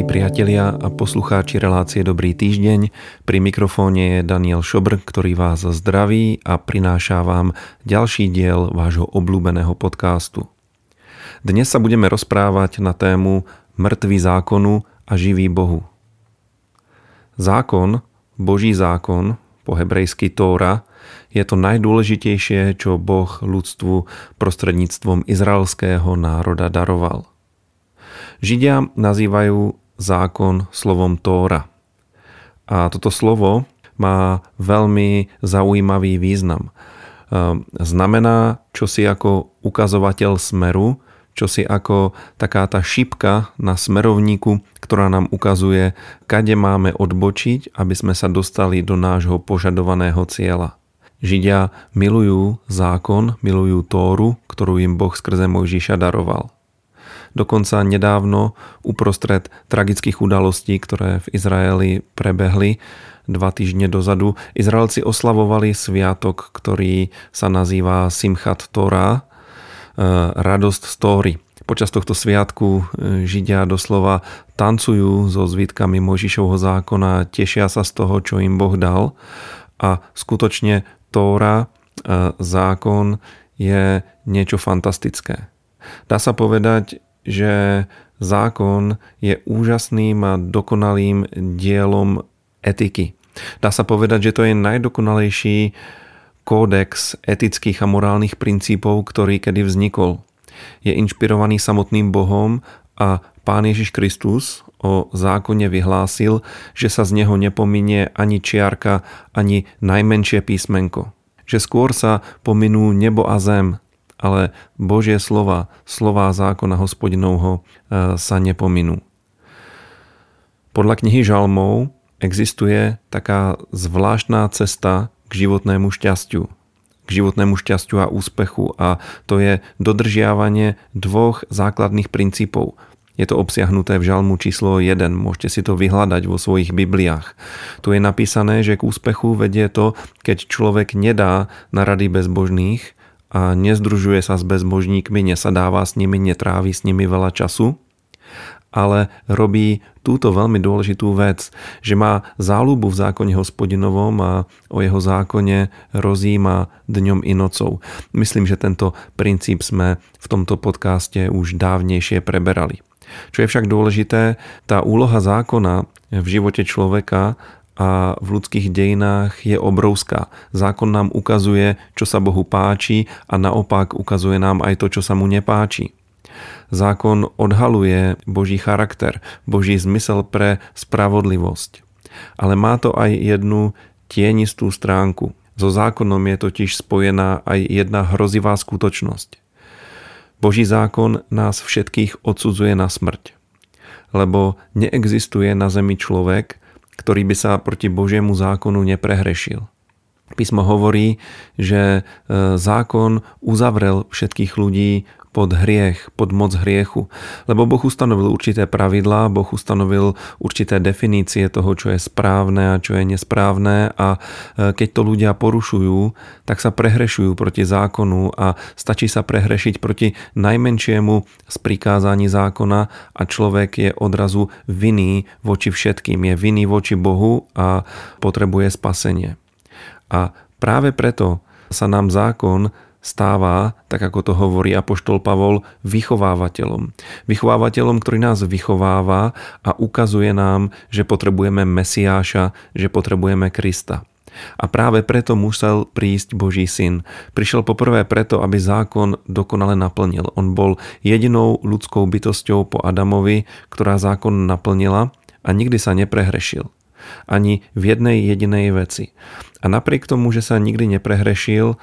Milí priatelia a poslucháči relácie Dobrý týždeň, pri mikrofóne je Daniel Šobr, ktorý vás zdraví a prináša vám ďalší diel vášho obľúbeného podcastu. Dnes sa budeme rozprávať na tému Mŕtvý zákonu a živý Bohu. Zákon, Boží zákon, po hebrejsky Tóra, je to najdôležitejšie, čo Boh ľudstvu prostredníctvom izraelského národa daroval. Židia nazývajú zákon slovom Tóra. A toto slovo má veľmi zaujímavý význam. Ehm, znamená čosi ako ukazovateľ smeru, čosi ako taká tá šipka na smerovníku, ktorá nám ukazuje, kade máme odbočiť, aby sme sa dostali do nášho požadovaného cieľa. Židia milujú zákon, milujú Tóru, ktorú im Boh skrze Mojžiša daroval. Dokonca nedávno uprostred tragických udalostí, ktoré v Izraeli prebehli dva týždne dozadu, Izraelci oslavovali sviatok, ktorý sa nazýva Simchat Torah, e, radosť z Tóry. Počas tohto sviatku e, Židia doslova tancujú so zvítkami Mojžišovho zákona, tešia sa z toho, čo im Boh dal a skutočne Tóra, e, zákon je niečo fantastické. Dá sa povedať, že zákon je úžasným a dokonalým dielom etiky. Dá sa povedať, že to je najdokonalejší kódex etických a morálnych princípov, ktorý kedy vznikol. Je inšpirovaný samotným Bohom a Pán Ježiš Kristus o zákone vyhlásil, že sa z neho nepominie ani čiarka, ani najmenšie písmenko. Že skôr sa pominú nebo a zem, ale Božie slova, slova zákona hospodinovho e, sa nepominú. Podľa knihy Žalmov existuje taká zvláštna cesta k životnému šťastiu. K životnému šťastiu a úspechu a to je dodržiavanie dvoch základných princípov. Je to obsiahnuté v žalmu číslo 1, môžete si to vyhľadať vo svojich bibliách. Tu je napísané, že k úspechu vedie to, keď človek nedá na rady bezbožných, a nezdružuje sa s bezbožníkmi, nesadáva s nimi, netrávi s nimi veľa času, ale robí túto veľmi dôležitú vec, že má záľubu v zákone hospodinovom a o jeho zákone rozíma dňom i nocou. Myslím, že tento princíp sme v tomto podcaste už dávnejšie preberali. Čo je však dôležité, tá úloha zákona v živote človeka a v ľudských dejinách je obrovská. Zákon nám ukazuje, čo sa Bohu páči a naopak ukazuje nám aj to, čo sa mu nepáči. Zákon odhaluje Boží charakter, Boží zmysel pre spravodlivosť. Ale má to aj jednu tienistú stránku. So zákonom je totiž spojená aj jedna hrozivá skutočnosť. Boží zákon nás všetkých odsudzuje na smrť. Lebo neexistuje na zemi človek, ktorý by sa proti Božiemu zákonu neprehrešil. Písmo hovorí, že e, zákon uzavrel všetkých ľudí pod hriech, pod moc hriechu. Lebo Boh ustanovil určité pravidlá, Boh ustanovil určité definície toho, čo je správne a čo je nesprávne a e, keď to ľudia porušujú, tak sa prehrešujú proti zákonu a stačí sa prehrešiť proti najmenšiemu z prikázaní zákona a človek je odrazu vinný voči všetkým, je vinný voči Bohu a potrebuje spasenie. A práve preto sa nám zákon stáva, tak ako to hovorí apoštol Pavol, vychovávateľom. Vychovávateľom, ktorý nás vychováva a ukazuje nám, že potrebujeme Mesiáša, že potrebujeme Krista. A práve preto musel prísť Boží syn. Prišiel poprvé preto, aby zákon dokonale naplnil. On bol jedinou ľudskou bytosťou po Adamovi, ktorá zákon naplnila a nikdy sa neprehrešil. Ani v jednej jedinej veci. A napriek tomu, že sa nikdy neprehrešil,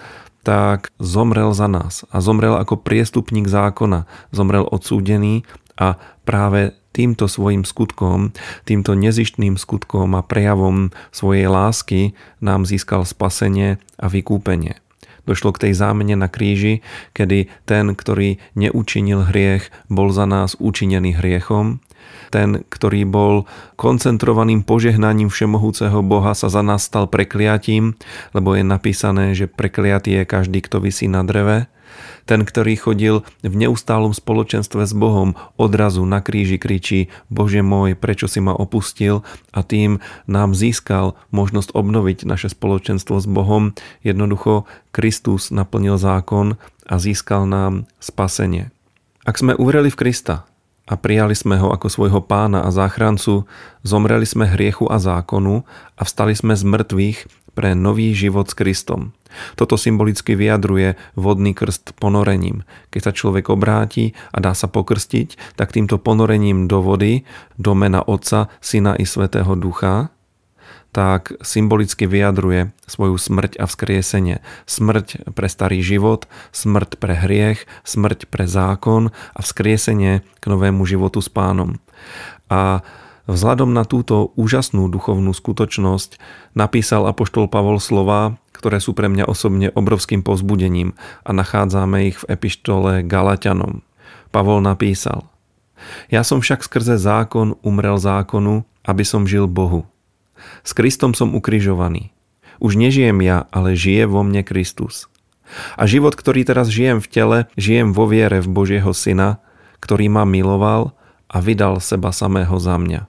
tak zomrel za nás a zomrel ako priestupník zákona, zomrel odsúdený a práve týmto svojim skutkom, týmto nezištným skutkom a prejavom svojej lásky nám získal spasenie a vykúpenie. Došlo k tej zámene na kríži, kedy ten, ktorý neučinil hriech, bol za nás učinený hriechom Ten, ktorý bol koncentrovaným požehnaním všemohúceho Boha, sa za nás stal prekliatím, lebo je napísané, že prekliatý je každý, kto vysí na dreve. Ten, ktorý chodil v neustálom spoločenstve s Bohom, odrazu na kríži kričí Bože môj, prečo si ma opustil a tým nám získal možnosť obnoviť naše spoločenstvo s Bohom. Jednoducho Kristus naplnil zákon a získal nám spasenie. Ak sme uverili v Krista, a prijali sme ho ako svojho pána a záchrancu, zomreli sme hriechu a zákonu a vstali sme z mŕtvych pre nový život s Kristom. Toto symbolicky vyjadruje vodný krst ponorením. Keď sa človek obráti a dá sa pokrstiť, tak týmto ponorením do vody, do mena Otca, Syna i Svetého Ducha, tak symbolicky vyjadruje svoju smrť a vzkriesenie. Smrť pre starý život, smrť pre hriech, smrť pre zákon a vzkriesenie k novému životu s pánom. A vzhľadom na túto úžasnú duchovnú skutočnosť napísal apoštol Pavol slova, ktoré sú pre mňa osobne obrovským povzbudením a nachádzame ich v epištole Galatianom. Pavol napísal Ja som však skrze zákon umrel zákonu, aby som žil Bohu. S Kristom som ukrižovaný. Už nežijem ja, ale žije vo mne Kristus. A život, ktorý teraz žijem v tele, žijem vo viere v Božieho Syna, ktorý ma miloval a vydal seba samého za mňa.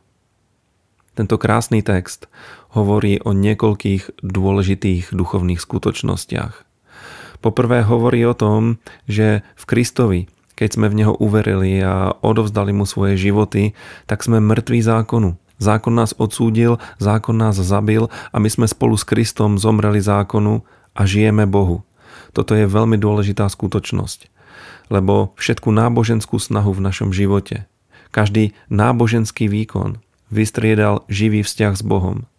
Tento krásny text hovorí o niekoľkých dôležitých duchovných skutočnostiach. Poprvé hovorí o tom, že v Kristovi, keď sme v Neho uverili a odovzdali Mu svoje životy, tak sme mŕtvi zákonu. Zákon nás odsúdil, zákon nás zabil a my sme spolu s Kristom zomreli zákonu a žijeme Bohu. Toto je veľmi dôležitá skutočnosť, lebo všetku náboženskú snahu v našom živote, každý náboženský výkon vystriedal živý vzťah s Bohom.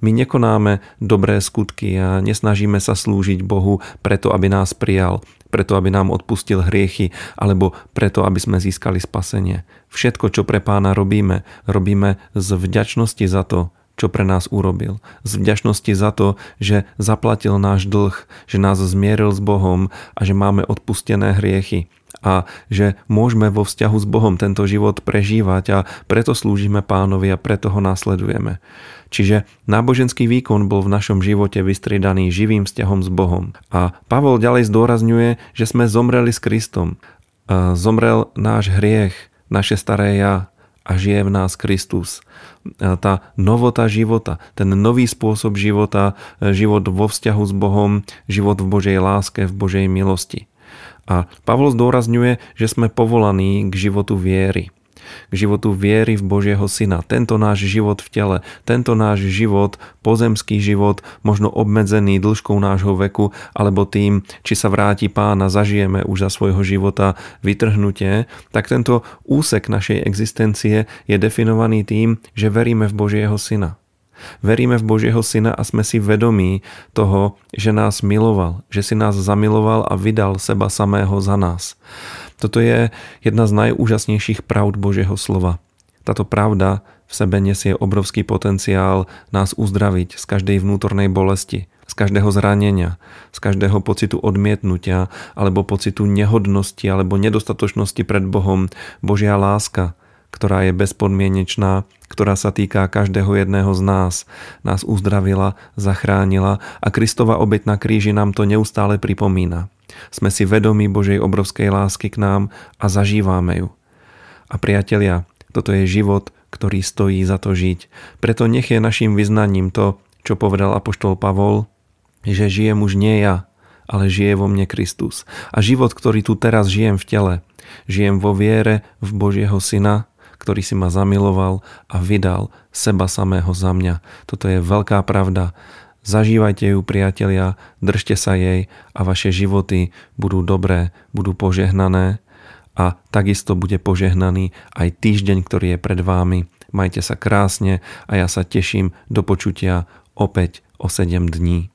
My nekonáme dobré skutky a nesnažíme sa slúžiť Bohu preto, aby nás prijal, preto, aby nám odpustil hriechy, alebo preto, aby sme získali spasenie. Všetko, čo pre pána robíme, robíme z vďačnosti za to, čo pre nás urobil. Z vďačnosti za to, že zaplatil náš dlh, že nás zmieril s Bohom a že máme odpustené hriechy a že môžeme vo vzťahu s Bohom tento život prežívať a preto slúžime pánovi a preto ho následujeme. Čiže náboženský výkon bol v našom živote vystriedaný živým vzťahom s Bohom. A Pavol ďalej zdôrazňuje, že sme zomreli s Kristom. Zomrel náš hriech, naše staré ja a žije v nás Kristus. Tá novota života, ten nový spôsob života, život vo vzťahu s Bohom, život v Božej láske, v Božej milosti. A Pavol zdôrazňuje, že sme povolaní k životu viery k životu viery v Božieho Syna. Tento náš život v tele, tento náš život, pozemský život, možno obmedzený dĺžkou nášho veku, alebo tým, či sa vráti pána, zažijeme už za svojho života vytrhnutie, tak tento úsek našej existencie je definovaný tým, že veríme v Božieho Syna. Veríme v Božieho Syna a sme si vedomí toho, že nás miloval, že si nás zamiloval a vydal seba samého za nás. Toto je jedna z najúžasnejších pravd Božieho slova. Táto pravda v sebe nesie obrovský potenciál nás uzdraviť z každej vnútornej bolesti, z každého zranenia, z každého pocitu odmietnutia alebo pocitu nehodnosti alebo nedostatočnosti pred Bohom. Božia láska, ktorá je bezpodmienečná, ktorá sa týka každého jedného z nás, nás uzdravila, zachránila a Kristova obeď na kríži nám to neustále pripomína. Sme si vedomi Božej obrovskej lásky k nám a zažívame ju. A priatelia, toto je život, ktorý stojí za to žiť. Preto nech je našim vyznaním to, čo povedal apoštol Pavol, že žijem už nie ja, ale žije vo mne Kristus. A život, ktorý tu teraz žijem v tele, žijem vo viere v Božieho Syna, ktorý si ma zamiloval a vydal seba samého za mňa. Toto je veľká pravda. Zažívajte ju, priatelia, držte sa jej a vaše životy budú dobré, budú požehnané a takisto bude požehnaný aj týždeň, ktorý je pred vámi. Majte sa krásne a ja sa teším do počutia opäť o 7 dní.